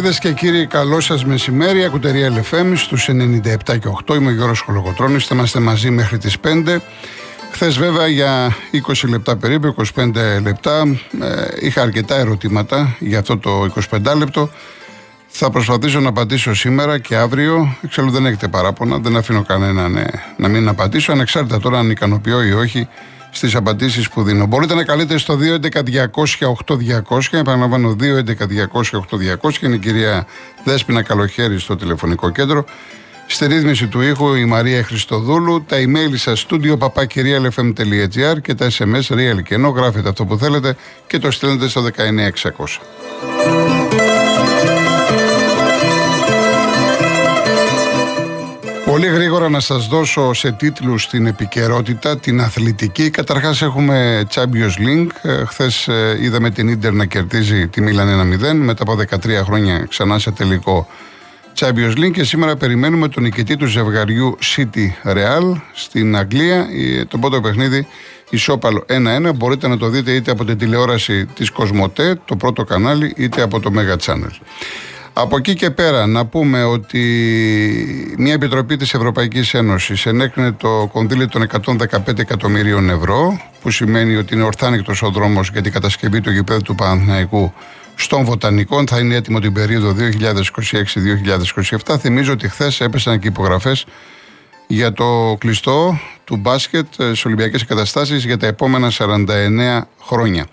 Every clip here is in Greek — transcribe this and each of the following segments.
Δεσποινίδε και κύριοι, καλό σας μεσημέρι. Ακουτερία LFM στους 97 και 8. Είμαι ο Γιώργος Χολογοτρόνη. Θα είμαστε μαζί μέχρι τις 5. Χθες, βέβαια, για 20 λεπτά περίπου, 25 λεπτά, ε, είχα αρκετά ερωτήματα για αυτό το 25 λεπτό. Θα προσπαθήσω να απαντήσω σήμερα και αύριο. Εξάλλου δεν έχετε παράπονα, δεν αφήνω κανέναν ε, να μην απαντήσω, ανεξάρτητα τώρα αν ικανοποιώ ή όχι στις απαντήσεις που δίνω. Μπορείτε να καλείτε στο 211-200-8200. Επαναλαμβάνω, 211-200-8200. Είναι η κυρία Δέσπινα Καλοχέρη στο τηλεφωνικό κέντρο. Στη ρύθμιση του ήχου η Μαρία Χριστοδούλου. Τα email σας studio papakirialfm.gr και τα SMS real και ενώ γράφετε αυτό που θέλετε και το στέλνετε στο 19600. Πολύ γρήγορα να σας δώσω σε τίτλους την επικαιρότητα, την αθλητική. Καταρχάς έχουμε Champions League. Ε, χθες ε, είδαμε την Ίντερ να κερδίζει τη Μίλαν 1-0. Μετά από 13 χρόνια ξανά σε τελικό Champions League και σήμερα περιμένουμε τον νικητή του ζευγαριού City Real στην Αγγλία. Το πρώτο παιχνίδι ισόπαλο 1-1. Μπορείτε να το δείτε είτε από την τηλεόραση της Κοσμοτέ, το πρώτο κανάλι, είτε από το Mega Channel. Από εκεί και πέρα να πούμε ότι μια επιτροπή της Ευρωπαϊκής Ένωσης ενέκρινε το κονδύλι των 115 εκατομμυρίων ευρώ που σημαίνει ότι είναι ορθάνικτος ο δρόμος για την κατασκευή του γηπέδου του Παναθηναϊκού στον Βοτανικό. Θα είναι έτοιμο την περίοδο 2026-2027. Θυμίζω ότι χθες έπεσαν και υπογραφές για το κλειστό του μπάσκετ σε Ολυμπιακές εγκαταστάσεις για τα επόμενα 49 χρόνια.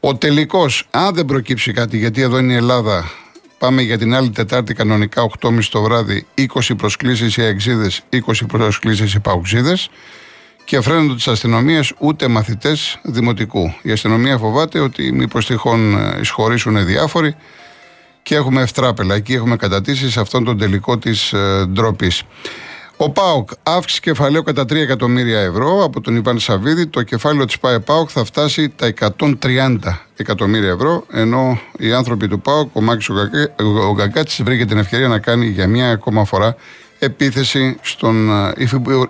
Ο τελικός, αν δεν προκύψει κάτι, γιατί εδώ είναι η Ελλάδα Πάμε για την άλλη Τετάρτη κανονικά 8.30 το βράδυ 20 προσκλήσεις οι αεξίδε, 20 προσκλήσεις οι παουξίδε. Και φρένονται τη αστυνομία ούτε μαθητές δημοτικού. Η αστυνομία φοβάται ότι μήπως τυχόν ε, εισχωρήσουν διάφοροι και έχουμε ευτράπελα. Εκεί έχουμε κατατήσεις σε αυτόν τον τελικό της ε, ντροπής. Ο ΠΑΟΚ αύξηση κεφαλαίου κατά 3 εκατομμύρια ευρώ από τον Ιβάν Σαββίδη. Το κεφάλαιο της ΠΑΕ ΠΑΟΚ θα φτάσει τα 130 εκατομμύρια ευρώ. Ενώ οι άνθρωποι του ΠΑΟΚ, ο Μάκης ο Γκαγκάτση, βρήκε την ευκαιρία να κάνει για μία ακόμα φορά επίθεση στον ε,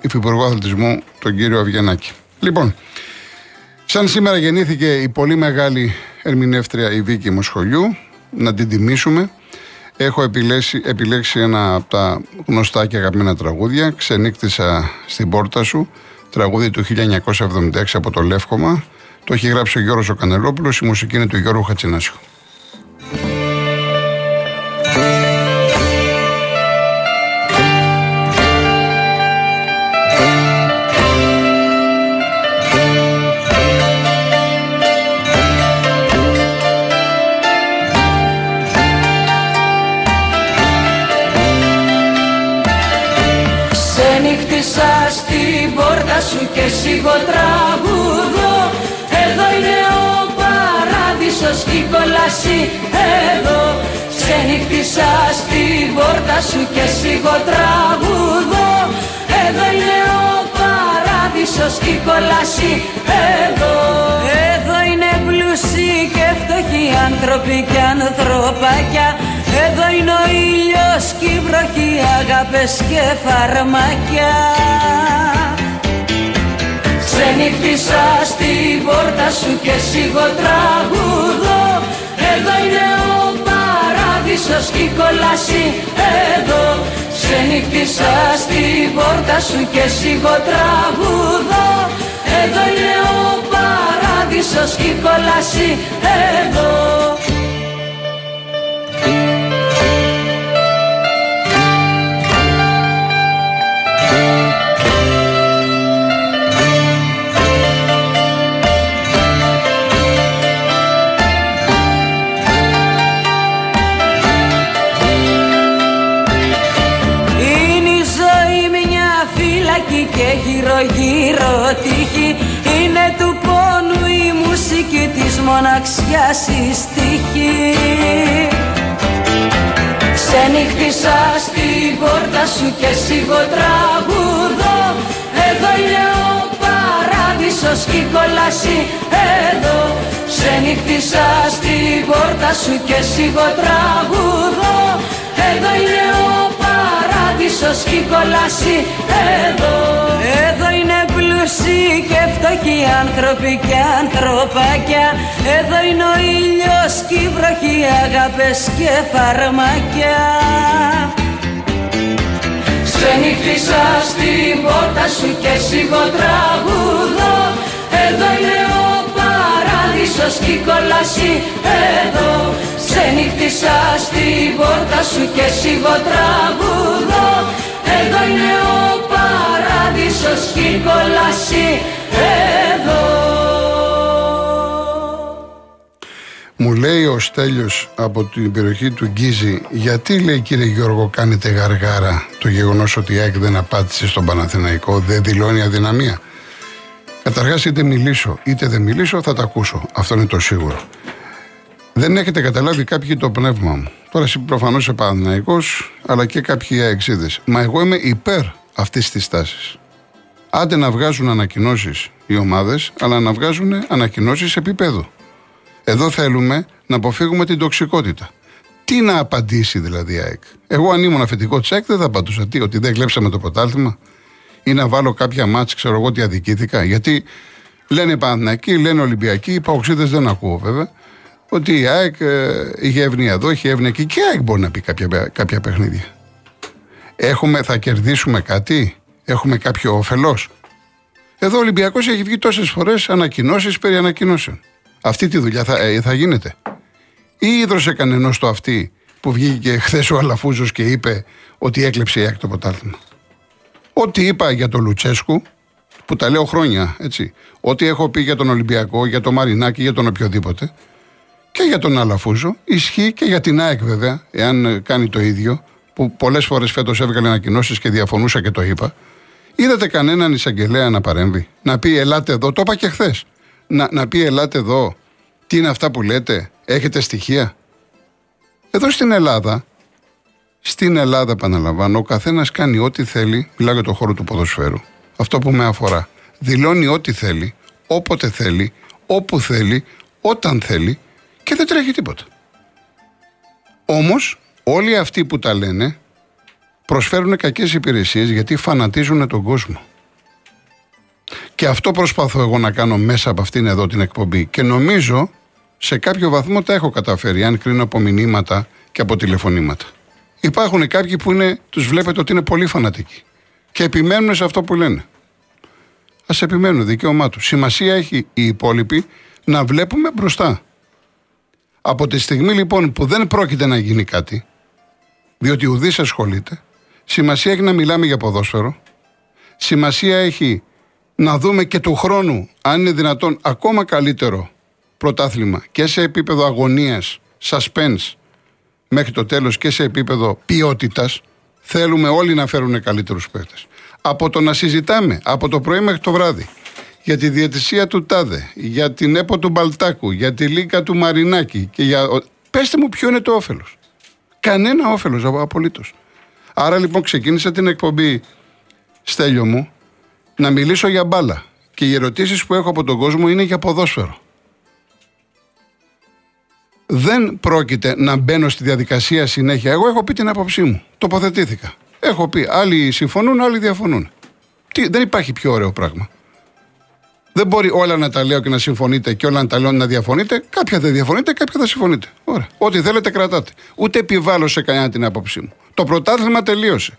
Υφυπουργό Αθλητισμού, τον κύριο Αυγενάκη. Λοιπόν, σαν σήμερα γεννήθηκε η πολύ μεγάλη ερμηνεύτρια η Βίκη Μοσχολιού, να την τιμήσουμε. Έχω επιλέξει, επιλέξει ένα από τα γνωστά και αγαπημένα τραγούδια. Ξενύκτησα στην πόρτα σου. Τραγούδι του 1976 από το Λεύκομα. Το έχει γράψει ο Γιώργος ο Κανελόπουλος. Η μουσική είναι του Γιώργου Χατσινάσιου. Παράδεισος και η κόλαση εδώ. Ξενύχτησα στην πόρτα σου και σίγω τραγουδώ. Εδώ είναι ο παράδεισος και η κόλαση εδώ. Εδώ είναι πλούσιοι και φτωχοί άνθρωποι και ανθρωπάκια. Εδώ είναι ο ήλιος και η βροχή, αγάπες και φαρμάκια Ξενύχτησα στην πόρτα σου και σίγω τραγουδώ. Εδώ είναι ο παράδεισος και η κόλαση εδώ. Ξενύχτησα στην πόρτα σου και σίγω τραγουδώ. Εδώ είναι ο παράδεισος και η κόλαση εδώ σου και σίγω τραγουδώ Εδώ είναι ο παράδεισος και η κόλαση. Εδώ Ξενύχτησα στην πόρτα σου και σίγω τραγουδώ Εδώ είναι ο παράδεισος και η κόλαση. Εδώ Εδώ είναι πλούσιοι και φτωχοί άνθρωποι και ανθρωπάκια. Εδώ είναι ο ήλιος και η βροχή αγάπες και φαρμάκια Ξενύχτησα στην πόρτα σου και σιγό τραγουδό. Εδώ είναι ο παράδεισος και η κόλαση. Εδώ ξενύχτησα στην πόρτα σου και σιγό τραγουδό. Εδώ είναι ο παράδεισος και η κόλαση. Εδώ Μου λέει ο Στέλιος από την περιοχή του Γκίζη, γιατί λέει κύριε Γιώργο κάνετε γαργάρα; Το γεγονός ότι η ΑΕΚ δεν απάντησε στον Παναθηναϊκό, δεν δηλώνει αδυναμία. Καταρχάς είτε μιλήσω είτε δεν μιλήσω θα τα ακούσω. Αυτό είναι το σίγουρο. Δεν έχετε καταλάβει κάποιοι το πνεύμα μου. Τώρα εσύ προφανώς είσαι Παναθυναϊκό, αλλά και κάποιοι αεξίδες. Μα εγώ είμαι υπέρ αυτής της τάσης. Άντε να βγάζουν ανακοινώσεις οι ομάδες, αλλά να βγάζουν ανακοινώσεις επίπεδου. Εδώ θέλουμε να αποφύγουμε την τοξικότητα. Τι να απαντήσει δηλαδή η ΑΕΚ; Εγώ αν ήμουν αφεντικό της ΑΕΚ δεν θα απαντούσα. Τι, ότι δεν κλέψαμε το πρωτάθλημα ή να βάλω κάποια μάτς, ξέρω εγώ ότι αδικήθηκα. Γιατί λένε Παναθηναϊκοί, λένε Ολυμπιακοί, οι Παοξίδες δεν ακούω βέβαια. Ότι η ΑΕΚ ε, είχε εύνοια εδώ, είχε εύνοια εκεί. Και η ΑΕΚ μπορεί να πει κάποια, κάποια παιχνίδια. Έχουμε, θα κερδίσουμε κάτι, έχουμε κάποιο όφελος; Εδώ ο Ολυμπιακός έχει βγει τόσες φορές ανακοινώσεις περί ανακοινώσεων. Αυτή τη δουλειά θα, ε, θα γίνεται. Ή ίδρωσε κανενό το αυτή που βγήκε χθες ο Αλαφούζος και είπε ότι έκλεψε η ΑΕΚ το ποτάλθημα. Ό,τι είπα για τον Λουτσέσκου, που τα λέω χρόνια, έτσι. Ό,τι έχω πει για τον Ολυμπιακό, για τον Μαρινάκη, για τον οποιοδήποτε, και για τον Αλαφούζο, ισχύει και για την ΑΕΚ βέβαια, εάν κάνει το ίδιο, που πολλές φορές φέτος έβγαλε ανακοινώσεις και διαφωνούσα και το είπα. Είδατε κανέναν εισαγγελέα να παρέμβει, να πει Ελάτε εδώ, το είπα και χθες. Να, να πει Ελάτε εδώ, τι είναι αυτά που λέτε, έχετε στοιχεία; Εδώ στην Ελλάδα, στην Ελλάδα, επαναλαμβάνω, ο καθένας κάνει ό,τι θέλει. Μιλάω για το χώρο του ποδοσφαίρου. Αυτό που με αφορά. Δηλώνει ό,τι θέλει, όποτε θέλει, όπου θέλει, όταν θέλει και δεν τρέχει τίποτα. Όμως, όλοι αυτοί που τα λένε προσφέρουν κακές υπηρεσίες γιατί φανατίζουν τον κόσμο. Και αυτό προσπαθώ εγώ να κάνω μέσα από αυτήν εδώ την εκπομπή. Και νομίζω σε κάποιο βαθμό τα έχω καταφέρει, αν κρίνω από μηνύματα και από τηλεφωνήματα. Υπάρχουν κάποιοι που είναι, τους βλέπετε ότι είναι πολύ φανατικοί και επιμένουν σε αυτό που λένε. Α επιμένουν, δικαίωμά τους. Σημασία έχει οι υπόλοιποι να βλέπουμε μπροστά. Από τη στιγμή λοιπόν που δεν πρόκειται να γίνει κάτι, διότι ουδής ασχολείται, σημασία έχει να μιλάμε για ποδόσφαιρο, σημασία έχει να δούμε και του χρόνου, αν είναι δυνατόν, ακόμα καλύτερο πρωτάθλημα και σε επίπεδο αγωνίας, suspense, μέχρι το τέλος και σε επίπεδο ποιότητας, θέλουμε όλοι να φέρουν καλύτερους παίκτες. Από το να συζητάμε από το πρωί μέχρι το βράδυ για τη διαιτησία του Τάδε, για την ΕΠΟ του Μπαλτάκου, για τη Λίκα του Μαρινάκη και για... Πέστε μου ποιο είναι το όφελος. Κανένα όφελος απολύτως. Άρα λοιπόν ξεκίνησα την εκπομπή Στέλιο μου να μιλήσω για μπάλα και οι ερωτήσεις που έχω από τον κόσμο είναι για ποδόσφαιρο. Δεν πρόκειται να μπαίνω στη διαδικασία συνέχεια. Εγώ έχω πει την άποψή μου. Τοποθετήθηκα. Έχω πει. Άλλοι συμφωνούν, άλλοι διαφωνούν. Τι, δεν υπάρχει πιο ωραίο πράγμα. Δεν μπορεί όλα να τα λέω και να συμφωνείτε και όλα να τα λέω να διαφωνείτε. Κάποια δεν διαφωνείτε, κάποια θα συμφωνείτε. Ωραία. Ό,τι θέλετε κρατάτε. Ούτε επιβάλλω σε κανένα την άποψή μου. Το πρωτάθλημα τελείωσε.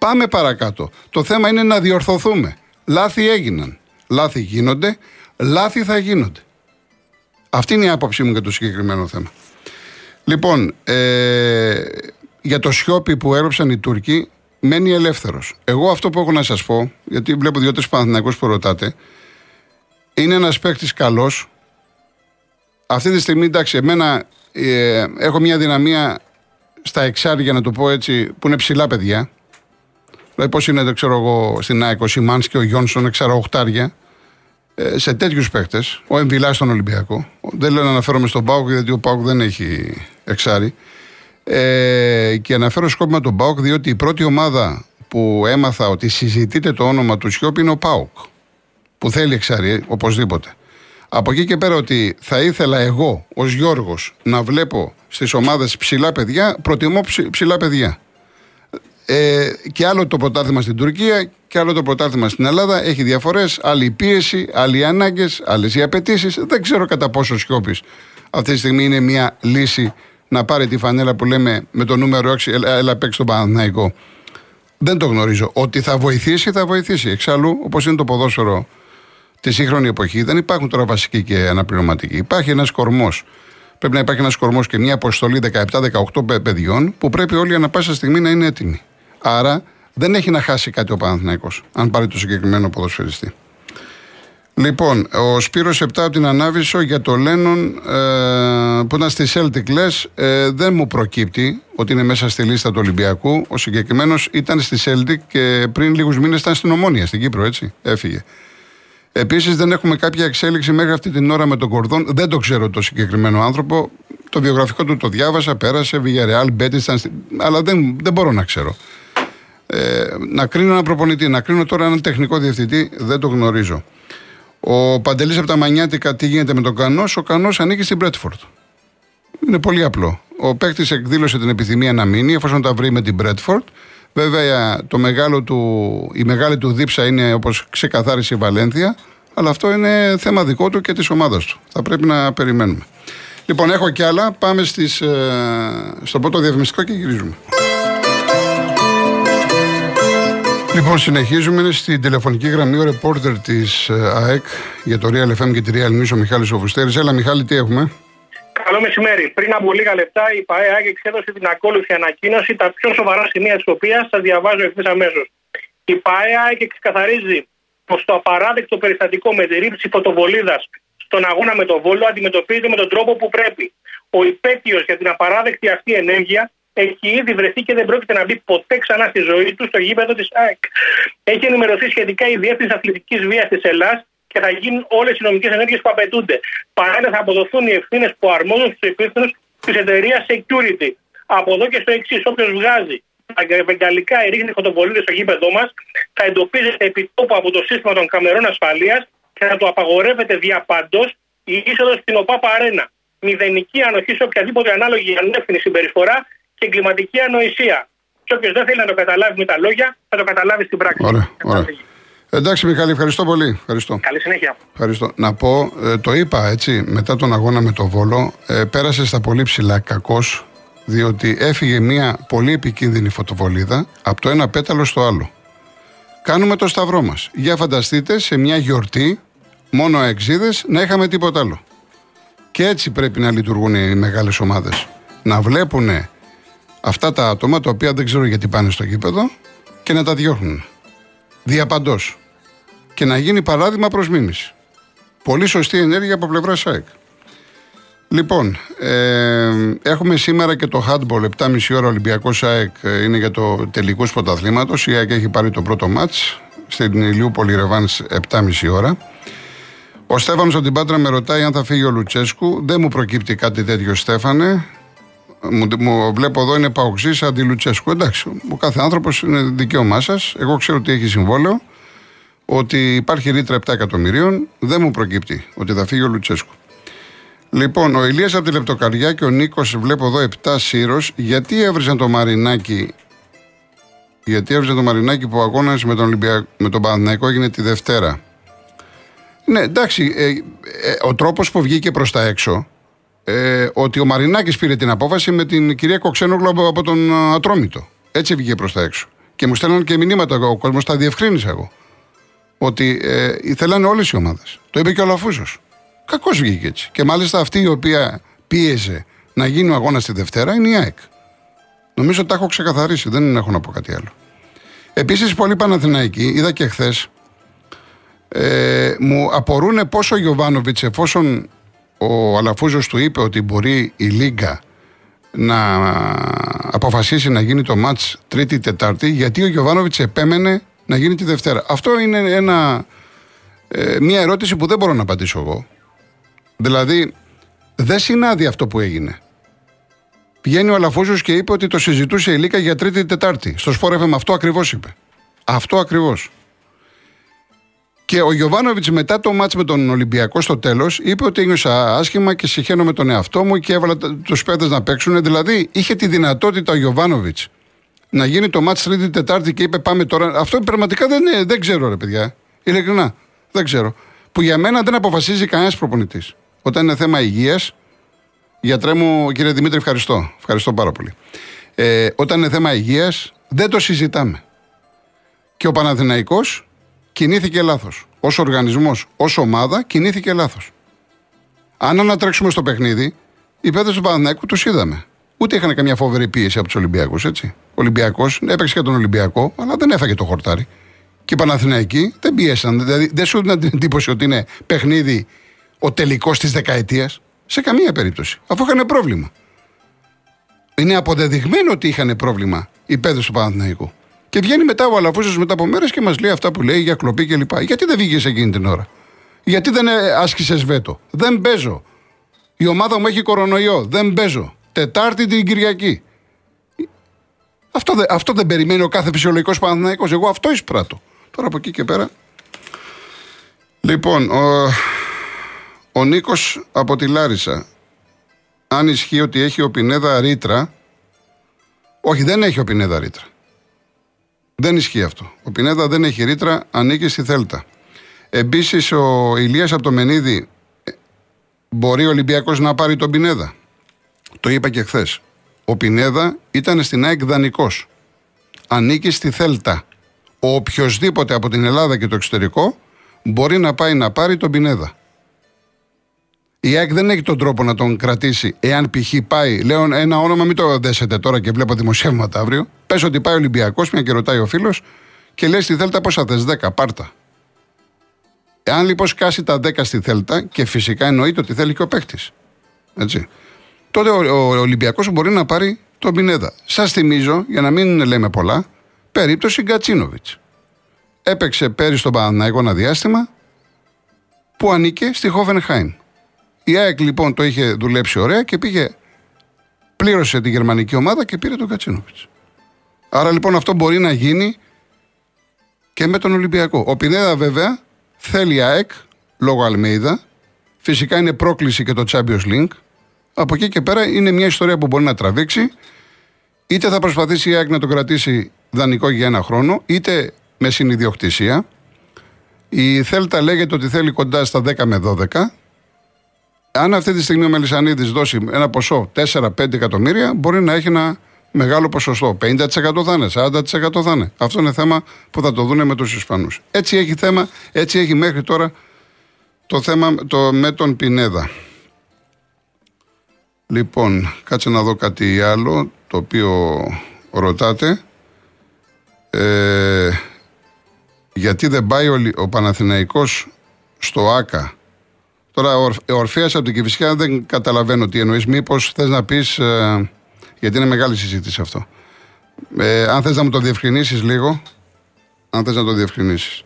Πάμε παρακάτω. Το θέμα είναι να διορθωθούμε. Λάθη έγιναν. Λάθη γίνονται. Λάθη θα γίνονται. Αυτή είναι η άποψή μου για το συγκεκριμένο θέμα. Λοιπόν, ε, για το σιόπι που έρωψαν οι Τούρκοι, μένει ελεύθερος. Εγώ αυτό που έχω να σας πω, γιατί βλέπω δύο-τρει Παναθηναϊκούς που ρωτάτε, είναι ένας παίκτης καλός. Αυτή τη στιγμή, εντάξει, εμένα ε, έχω μια δυναμία στα εξάρια, για να το πω έτσι, που είναι ψηλά παιδιά. Δηλαδή, πώς είναι, δεν ξέρω εγώ, στην ΑΕΚ, ο Σιμάν και ο Γιόνσον, ξέρω, οχτάρια. Ε, σε τέτοιους παίκτες, ο Εμβιλά στον Ολυμπιακό. Δεν λέω να αναφέρομαι στον Πάουκ, γιατί ο Πάουκ δεν έχει εξάρι. Ε, και αναφέρω σκόπιμα τον Πάουκ, διότι η πρώτη ομάδα που έμαθα ότι συζητείται το όνομα του Σιώπη είναι ο Πάουκ που θέλει εξάρι, οπωσδήποτε. Από εκεί και πέρα ότι θα ήθελα εγώ ως Γιώργος να βλέπω στις ομάδες ψηλά παιδιά, προτιμώ ψηλά παιδιά. Ε, και άλλο το πρωτάθλημα στην Τουρκία και άλλο το πρωτάθλημα στην Ελλάδα. Έχει διαφορές. Άλλη η πίεση, άλλοι οι ανάγκες, άλλες οι απαιτήσεις. Δεν ξέρω κατά πόσο Σιώπης αυτή τη στιγμή είναι μια λύση να πάρει τη φανέλα που λέμε με το νούμερο 6, έλα, έλα παίξει τον Παναθηναϊκό. Δεν το γνωρίζω. Ότι θα βοηθήσει, θα βοηθήσει. Εξάλλου, όπως είναι το ποδόσφαιρο τη σύγχρονη εποχή, δεν υπάρχουν τώρα βασικοί και αναπληρωματικοί. Υπάρχει ένας κορμός. Πρέπει να υπάρχει ένας κορμός και μια αποστολή 17-18 παιδιών που πρέπει όλοι ανα πάσα στιγμή να είναι έτοιμοι. Άρα δεν έχει να χάσει κάτι ο Παναθηναϊκός αν πάρει το συγκεκριμένο ποδοσφαιριστή. Λοιπόν, ο Σπύρος 7 από την Ανάβησο για το Λένον ε, που ήταν στη Celtic λες, ε, δεν μου προκύπτει ότι είναι μέσα στη λίστα του Ολυμπιακού. Ο συγκεκριμένος ήταν στη Celtic και πριν λίγους μήνες ήταν στην Ομόνια, στην Κύπρο, έτσι. Έφυγε. Επίσης, δεν έχουμε κάποια εξέλιξη μέχρι αυτή την ώρα με τον Κορδόν. Δεν το ξέρω το συγκεκριμένο άνθρωπο. Το βιογραφικό του το διάβασα, πέρασε, Villarreal, Μπέτη, αλλά δεν, δεν μπορώ να ξέρω. Ε, να κρίνω έναν προπονητή, να κρίνω τώρα έναν τεχνικό διευθυντή, δεν το γνωρίζω. Ο Παντελής από τα Μανιάτικα, τι γίνεται με τον Κανός, ο Κανός ανήκει στην Μπρέτφορντ. Είναι πολύ απλό. Ο παίκτης εκδήλωσε την επιθυμία να μείνει, εφόσον τα βρει με την Μπρέτφορντ. Βέβαια, το μεγάλο του, η μεγάλη του δίψα είναι όπως ξεκαθάρισε η Βαλένθια, αλλά αυτό είναι θέμα δικό του και της ομάδας του. Θα πρέπει να περιμένουμε. Λοιπόν, έχω κι άλλα. Πάμε στις, ε, στο πρώτο διαφημιστικό και γυρίζουμε. Λοιπόν, συνεχίζουμε. Είναι στην τηλεφωνική γραμμή ο ρεπόρτερ της ε, ΑΕΚ για το Real FM και τη Real News, ο Μιχάλης Οφουστέρη. Έλα, Μιχάλη, τι έχουμε; Καλό μεσημέρι. Πριν από λίγα λεπτά, η ΠαΕΑΚ εξέδωσε την ακόλουθη ανακοίνωση, τα πιο σοβαρά σημεία της οποίας σα διαβάζω ευθύς αμέσως. Η ΠαΕΑΚ ξεκαθαρίζει πως το απαράδεκτο περιστατικό με τη ρήψη φωτοβολίδας στον αγώνα με το Βόλο αντιμετωπίζεται με τον τρόπο που πρέπει. Ο υπέτειος για την απαράδεκτη αυτή ενέργεια έχει ήδη βρεθεί και δεν πρόκειται να μπει ποτέ ξανά στη ζωή του στο γήπεδο της ΑΕΚ. Έχει ενημερωθεί σχετικά η Διεύθυνση Αθλητικής Βίας της Ελλάδα και θα γίνουν όλες οι νομικές ενέργειες που απαιτούνται. Παράλληλα, θα αποδοθούν οι ευθύνες που αρμόζουν στους υπεύθυνους της εταιρείας Security. Από εδώ και στο εξής, όποιος βγάζει τα βεγγαλικά ή ρίχνει φωτοβολίδες στο γήπεδό μας, θα εντοπίζεται επιτόπου από το σύστημα των καμερών ασφαλείας και θα του απαγορεύεται διαπαντό η είσοδος στην ΟΠΑ Παρένα. Μηδενική ανοχή σε οποιαδήποτε ανάλογη ανεύθυνη συμπεριφορά και εγκληματική ανοησία. Και όποιος δεν θέλει να το καταλάβει με τα λόγια, θα το καταλάβει στην πράξη. Ωραία, ωραία. Εντάξει, Μιχάλη, ευχαριστώ πολύ. Ευχαριστώ. Καλή συνέχεια. Ευχαριστώ. Να πω, ε, το είπα έτσι, μετά τον αγώνα με το Βόλο, ε, πέρασε στα πολύ ψηλά κακό, διότι έφυγε μια πολύ επικίνδυνη φωτοβολίδα από το ένα πέταλο στο άλλο. Κάνουμε το σταυρό μας. Για φανταστείτε σε μια γιορτή, μόνο εξίδες, να είχαμε τίποτα άλλο. Και έτσι πρέπει να λειτουργούν οι μεγάλες ομάδες. Να βλέπουν αυτά τα άτομα τα οποία δεν ξέρω γιατί πάνε στο γήπεδο και να τα διώχνουν. Διαπαντός. Και να γίνει παράδειγμα προς μίμηση. Πολύ σωστή ενέργεια από πλευρά ΣΑΕΚ. Λοιπόν, ε, έχουμε σήμερα και το handball 7,5 ώρα Ολυμπιακός ΣΑΕΚ ε, είναι για το τελικού πρωταθλήματο. Η ΑΕΚ έχει πάρει το πρώτο μάτς στην Ηλιούπολη Ρεβάνς 7,5 ώρα. Ο Στέφανος από την Πάτρα με ρωτάει αν θα φύγει ο Λουτσέσκου. Δεν μου προκύπτει κάτι τέτοιο, Στέφανε μου, μου βλέπω εδώ είναι παοξής αντί Λουτσέσκου. Εντάξει, ο κάθε άνθρωπος είναι δικαίωμά σας. Εγώ ξέρω ότι έχει συμβόλαιο, ότι υπάρχει ρήτρα 7 εκατομμυρίων. Δεν μου προκύπτει ότι θα φύγει ο Λουτσέσκου. Λοιπόν, ο Ηλίας από τη Λεπτοκαριά και ο Νίκος, βλέπω εδώ 7 σύρος. Γιατί έβριζαν το Μαρινάκι, γιατί έβριζαν το Μαρινάκι που ο με τον, Ολυμπια... με τον Παναθηναϊκό έγινε τη Δευτέρα. Ναι, εντάξει, ε, ε, ο τρόπος που βγήκε προς τα έξω ε, ότι ο Μαρινάκης πήρε την απόφαση με την κυρία Κοξένογλου από τον ε, Ατρόμητο. Έτσι βγήκε προς τα έξω. Και μου στέλνουν και μηνύματα ο κόσμος, τα διευκρίνησα εγώ. Ότι ε, ήθελαν όλες οι ομάδες. Το είπε και ο Λαφούζο. Κακώς βγήκε έτσι. Και μάλιστα αυτή η οποία πίεζε να γίνει ο αγώνας τη Δευτέρα είναι η ΑΕΚ. Νομίζω ότι τα έχω ξεκαθαρίσει, δεν έχω να πω κάτι άλλο. Επίσης, πολλοί Παναθηναϊκοί, είδα και χθες, ε, μου απορούν πόσο ο Γιωβάνοβιτς, εφόσον ο Αλαφούζος του είπε ότι μπορεί η Λίγκα να αποφασίσει να γίνει το μάτς Τρίτη-Τετάρτη γιατί ο Γιωβάνοβιτς επέμενε να γίνει τη Δευτέρα. Αυτό είναι ένα, ε, μια ερώτηση που δεν μπορώ να απαντήσω εγώ. Δηλαδή, δεν συνάδει αυτό που έγινε. Πηγαίνει ο Αλαφούζος και είπε ότι το συζητούσε η Λίκα για Τρίτη-Τετάρτη. Στο Σπόρεφεμ αυτό ακριβώς είπε. Αυτό ακριβώς. Και ο Γιωβάνοβιτς μετά το μάτς με τον Ολυμπιακό στο τέλος είπε ότι ένιωσα άσχημα και συχαίνω με τον εαυτό μου και έβαλα τους παίδε να παίξουν. Δηλαδή είχε τη δυνατότητα ο Γιωβάνοβιτς να γίνει το μάτς Τρίτη Τετάρτη και είπε πάμε τώρα. Αυτό πραγματικά δεν, είναι, δεν ξέρω, ρε παιδιά. Ειλικρινά. Δεν ξέρω. Που για μένα δεν αποφασίζει κανένας προπονητής. Όταν είναι θέμα υγείας, γιατρέ μου, κύριε Δημήτρη, ευχαριστώ. Ευχαριστώ πάρα πολύ. Ε, όταν είναι θέμα υγείας, δεν το συζητάμε. Και ο Παναθηναϊκός κινήθηκε λάθος. Ω οργανισμός, ως ομάδα, κινήθηκε λάθος. Αν ανατρέξουμε στο παιχνίδι, οι παίδες του Παναθηναϊκού τους είδαμε. Ούτε είχαν καμιά φοβερή πίεση από τους Ολυμπιακούς, έτσι. Ο Ολυμπιακός έπαιξε και τον Ολυμπιακό, αλλά δεν έφαγε το χορτάρι. Και οι Παναθηναϊκοί δεν πίεσαν. Δηλαδή δεν σου έδιναν την εντύπωση ότι είναι παιχνίδι ο τελικός της δεκαετίας. Σε καμία περίπτωση. Αφού είχαν πρόβλημα. Είναι αποδεδειγμένο ότι είχαν πρόβλημα οι παίδες του Παναθηναϊκού. Και βγαίνει μετά ο Αλαφούζο μετά από μέρες και μας λέει αυτά που λέει για κλοπή κλπ. Γιατί δεν βγήκες εκείνη την ώρα; Γιατί δεν άσκησες βέτο; Δεν παίζω. Η ομάδα μου έχει κορονοϊό. Δεν παίζω. Τετάρτη την Κυριακή. Αυτό, δε, αυτό δεν περιμένει ο κάθε φυσιολογικός Παναθυναϊκό. Εγώ αυτό εισπράττω. Τώρα από εκεί και πέρα. Λοιπόν, ο, ο Νίκος από τη Λάρισα. Αν ισχύει ότι έχει ο Πινέδα ρήτρα. Όχι, δεν έχει ο Πινέδα ρήτρα. Δεν ισχύει αυτό. Ο Πινέδα δεν έχει ρήτρα, ανήκει στη Θέλτα. Επίσης, ο Ηλίας από το Μενίδη ε, μπορεί ο Ολυμπιακός να πάρει τον Πινέδα; Το είπα και χθες. Ο Πινέδα ήταν στην ΑΕΚ δανεικός. Ανήκει στη Θέλτα. Ο οποιοδήποτε από την Ελλάδα και το εξωτερικό μπορεί να πάει να πάρει τον Πινέδα. Η ΑΕΚ δεν έχει τον τρόπο να τον κρατήσει εάν π.χ. πάει. Λέω ένα όνομα, μην το δέσετε τώρα και βλέπω δημοσιεύματα αύριο. Πες ότι πάει ο Ολυμπιακός, μια και ρωτάει ο φίλος, και λέει στη Θέλτα πόσα θες, 10, πάρτα. Εάν λοιπόν σκάσει τα 10 στη Θέλτα, και φυσικά εννοείται ότι θέλει και ο παίχτης. Έτσι τότε ο, ο Ολυμπιακός μπορεί να πάρει τον Πινέδα. Σας θυμίζω, για να μην λέμε πολλά, περίπτωση Γκατσίνοβιτς. Έπαιξε πέρυσι στον Παναναναϊκό ένα διάστημα που ανήκε στη Χόφενχάιμ. Η ΑΕΚ λοιπόν το είχε δουλέψει ωραία και πήγε, πλήρωσε τη γερμανική ομάδα και πήρε τον Γκατσίνοβιτ. Άρα λοιπόν αυτό μπορεί να γίνει και με τον Ολυμπιακό. Ο Πινέδα βέβαια θέλει ΑΕΚ λόγω Αλμέιδα. Φυσικά είναι πρόκληση και το Champions League. Από εκεί και πέρα είναι μια ιστορία που μπορεί να τραβήξει. Είτε θα προσπαθήσει η ΑΕΚ να το κρατήσει δανεικό για ένα χρόνο, είτε με συνειδιοκτησία. Η Θέλτα λέγεται ότι θέλει κοντά στα 10 με 12. Αν αυτή τη στιγμή ο Μελισανίδης δώσει ένα ποσό 4-5 εκατομμύρια, μπορεί να έχει ένα μεγάλο ποσοστό. 50% θα είναι, 40% θα είναι. Αυτό είναι θέμα που θα το δούνε με τους Ισπανούς. Έτσι έχει θέμα, έτσι έχει μέχρι τώρα το θέμα το, με τον Πινέδα. Λοιπόν, κάτσε να δω κάτι άλλο το οποίο ρωτάτε. Ε, γιατί δεν πάει ο, ο Παναθηναϊκός στο ΆΚΑ; Τώρα ο Ορφέας από την Κηφισιά δεν καταλαβαίνω τι εννοείς. Μήπως θες να πεις, ε, γιατί είναι μεγάλη συζήτηση αυτό. Ε, αν θες να μου το διευκρινίσεις λίγο, αν θες να το διευκρινίσεις.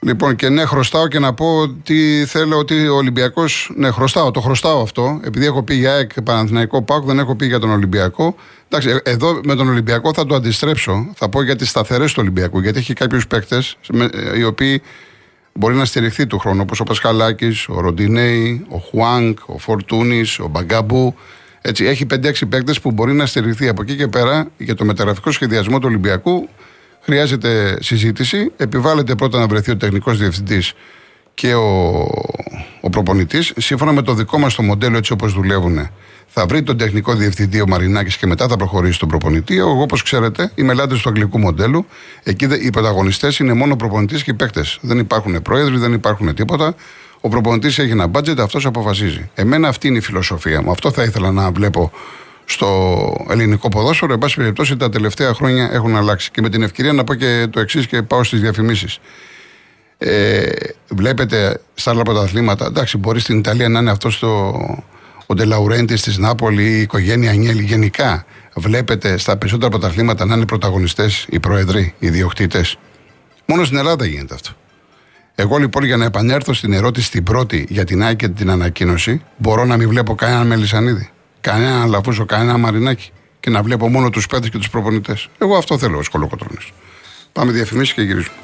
Λοιπόν, και ναι, χρωστάω και να πω τι θέλω ότι ο Ολυμπιακός. Ναι, χρωστάω, το χρωστάω αυτό. Επειδή έχω πει για ΑΕΚ Παναθηναϊκό Πάουκ, δεν έχω πει για τον Ολυμπιακό. Εντάξει, ε, εδώ με τον Ολυμπιακό θα το αντιστρέψω. Θα πω για τις σταθερές του Ολυμπιακού. Γιατί έχει κάποιους παίκτες οι οποίοι μπορεί να στηριχθεί του χρόνου, όπως ο Πασχαλάκης, ο Ροντινέη, ο Χουάνκ, ο Φορτούνης, ο Μπαγκάμπου. Έτσι, έχει 5-6 παίκτες που μπορεί να στηριχθεί από εκεί και πέρα για το μεταγραφικό σχεδιασμό του Ολυμπιακού χρειάζεται συζήτηση. Επιβάλλεται πρώτα να βρεθεί ο τεχνικός διευθυντής και ο, ο προπονητής. Σύμφωνα με το δικό μας το μοντέλο, έτσι όπως δουλεύουν, θα βρει τον τεχνικό διευθυντή ο Μαρινάκης και μετά θα προχωρήσει τον προπονητή. Εγώ, όπως ξέρετε, είμαι ελάτε του αγγλικού μοντέλου. Εκεί οι πρωταγωνιστές είναι μόνο προπονητής και οι παίκτες. Δεν υπάρχουν πρόεδροι, δεν υπάρχουν τίποτα. Ο προπονητής έχει ένα budget, αυτός αποφασίζει. Εμένα αυτή είναι η φιλοσοφία μου. Αυτό θα ήθελα να βλέπω στο ελληνικό ποδόσφαιρο. Εν πάση περιπτώσει, τα τελευταία χρόνια έχουν αλλάξει. Και με την ευκαιρία να πω και το εξής και πάω στις διαφημίσεις. Ε, βλέπετε στα άλλα πρωταθλήματα, εντάξει, μπορεί στην Ιταλία να είναι αυτό το, ο Ντελαουρέντη της Νάπολη, η οικογένεια Ανιέλη. Γενικά, βλέπετε στα περισσότερα πρωταθλήματα να είναι πρωταγωνιστές οι πρόεδροι, οι διοκτήτες. Μόνο στην Ελλάδα γίνεται αυτό. Εγώ λοιπόν για να επανέλθω στην ερώτηση την πρώτη για την ΑΕΚ και την ανακοίνωση, μπορώ να μην βλέπω κανέναν Μελισανίδη κανένα λαφούσο, κανένα μαρινάκι και να βλέπω μόνο τους παίδε και τους προπονητές. Εγώ αυτό θέλω ω κολοκοτρόνη. Πάμε διαφημίσεις και γυρίζουμε.